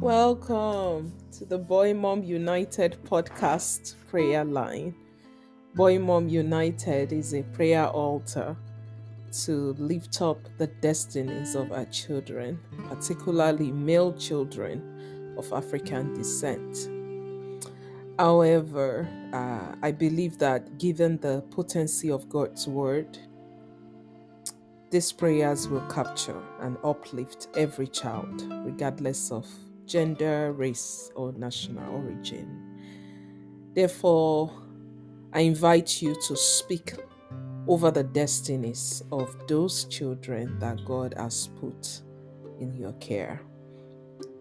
Welcome to the Boy Mom United podcast prayer line. Boy Mom United is a prayer altar to lift up the destinies of our children, particularly male children of African descent. However, uh, I believe that given the potency of God's word, these prayers will capture and uplift every child, regardless of gender, race, or national origin. Therefore, I invite you to speak over the destinies of those children that God has put in your care.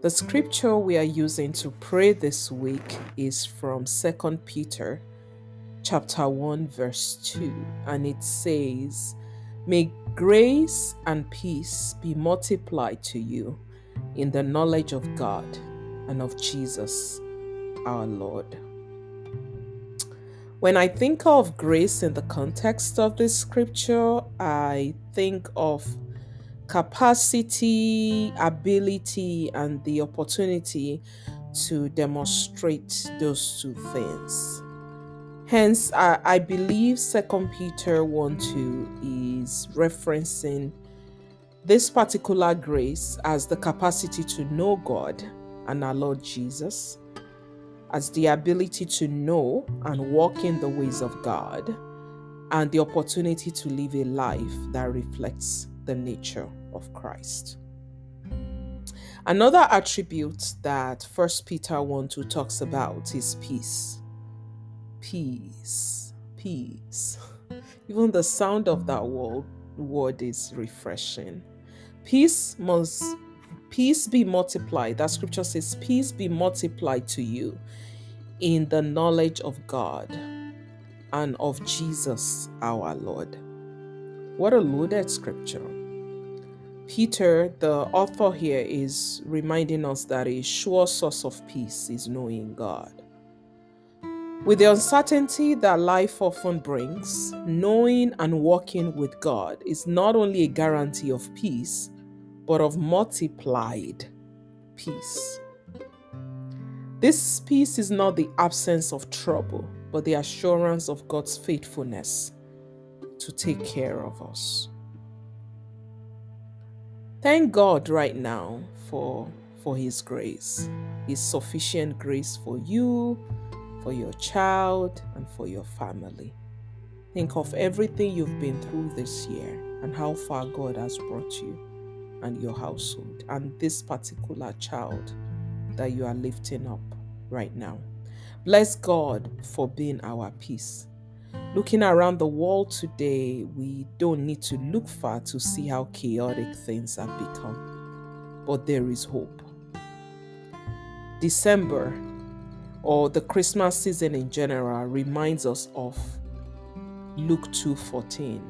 The scripture we are using to pray this week is from 2 Peter chapter 1 verse 2 and it says, "May grace and peace be multiplied to you in the knowledge of God and of Jesus our Lord." When I think of grace in the context of this scripture, I think of capacity, ability, and the opportunity to demonstrate those two things. Hence, I, I believe Second Peter 1 2 is referencing this particular grace as the capacity to know God and our Lord Jesus as the ability to know and walk in the ways of God, and the opportunity to live a life that reflects the nature of Christ. Another attribute that First Peter 1 2 talks about is peace. Peace. Peace. Even the sound of that word, word is refreshing. Peace must Peace be multiplied. That scripture says, Peace be multiplied to you in the knowledge of God and of Jesus our Lord. What a loaded scripture. Peter, the author here, is reminding us that a sure source of peace is knowing God. With the uncertainty that life often brings, knowing and walking with God is not only a guarantee of peace, but of multiplied peace. This peace is not the absence of trouble, but the assurance of God's faithfulness to take care of us. Thank God right now for, for His grace, His sufficient grace for you, for your child, and for your family. Think of everything you've been through this year and how far God has brought you and your household and this particular child that you are lifting up right now. Bless God for being our peace. Looking around the world today, we don't need to look far to see how chaotic things have become. But there is hope. December, or the Christmas season in general, reminds us of Luke 2:14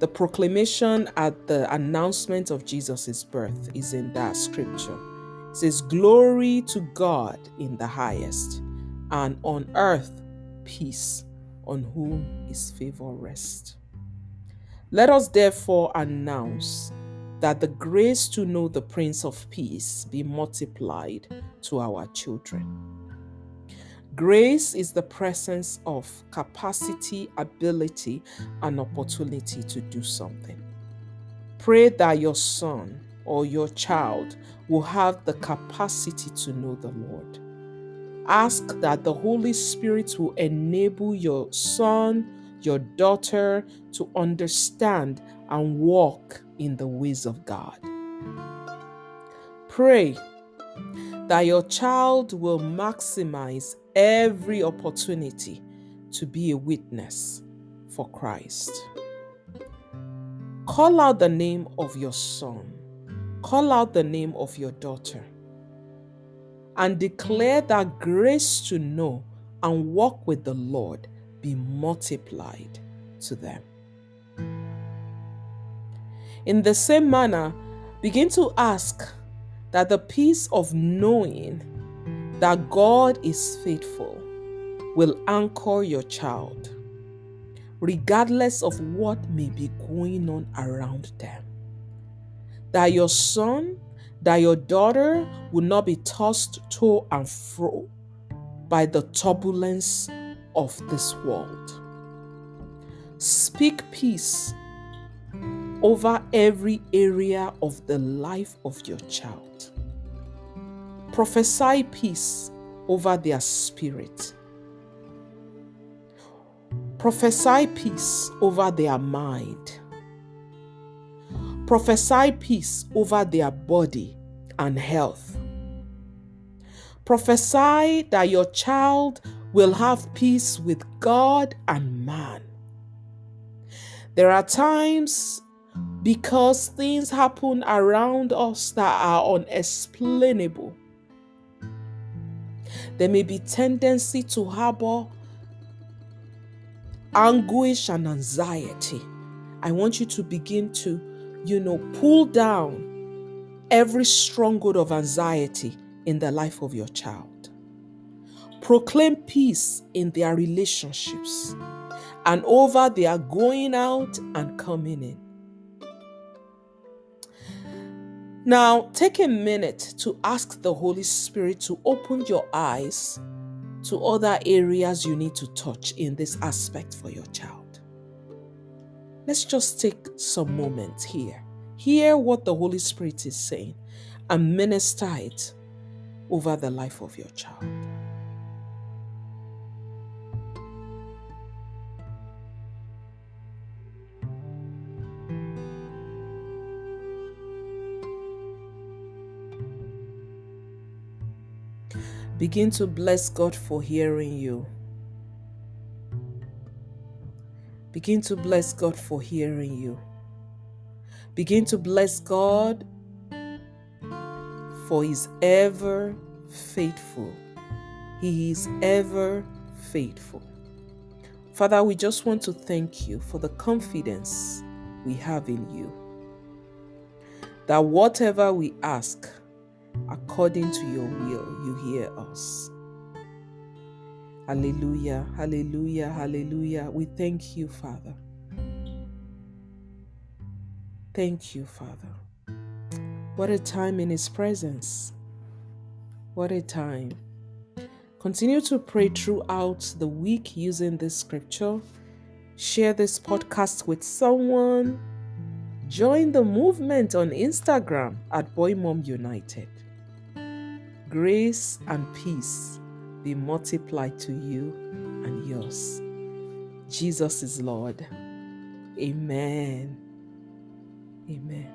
the proclamation at the announcement of Jesus' birth is in that scripture. It says, Glory to God in the highest, and on earth peace, on whom his favor rests. Let us therefore announce that the grace to know the Prince of Peace be multiplied to our children. Grace is the presence of capacity, ability, and opportunity to do something. Pray that your son or your child will have the capacity to know the Lord. Ask that the Holy Spirit will enable your son, your daughter to understand and walk in the ways of God. Pray that your child will maximize every opportunity to be a witness for Christ. Call out the name of your son, call out the name of your daughter, and declare that grace to know and walk with the Lord be multiplied to them. In the same manner, begin to ask that the peace of knowing that God is faithful will anchor your child, regardless of what may be going on around them. That your son, that your daughter will not be tossed to and fro by the turbulence of this world. Speak peace over every area of the life of your child. Prophesy peace over their spirit. Prophesy peace over their mind. Prophesy peace over their body and health. Prophesy that your child will have peace with God and man. There are times because things happen around us that are unexplainable. There may be tendency to harbor anguish and anxiety. I want you to begin to, you know, pull down every stronghold of anxiety in the life of your child. Proclaim peace in their relationships and over their going out and coming in. Now, take a minute to ask the Holy Spirit to open your eyes to other areas you need to touch in this aspect for your child. Let's just take some moments here. Hear what the Holy Spirit is saying and minister it over the life of your child. Begin to bless God for hearing you. Begin to bless God for hearing you. Begin to bless God for He's ever faithful. He is ever faithful. Father, we just want to thank you for the confidence we have in you. That whatever we ask, according to your will, you hear us. Hallelujah, hallelujah, hallelujah. We thank you, Father. Thank you, Father. What a time in His presence. What a time. Continue to pray throughout the week using this scripture. Share this podcast with someone. Join the movement on Instagram at Boy Mom United grace and peace be multiplied to you and yours. Jesus is Lord. Amen. Amen.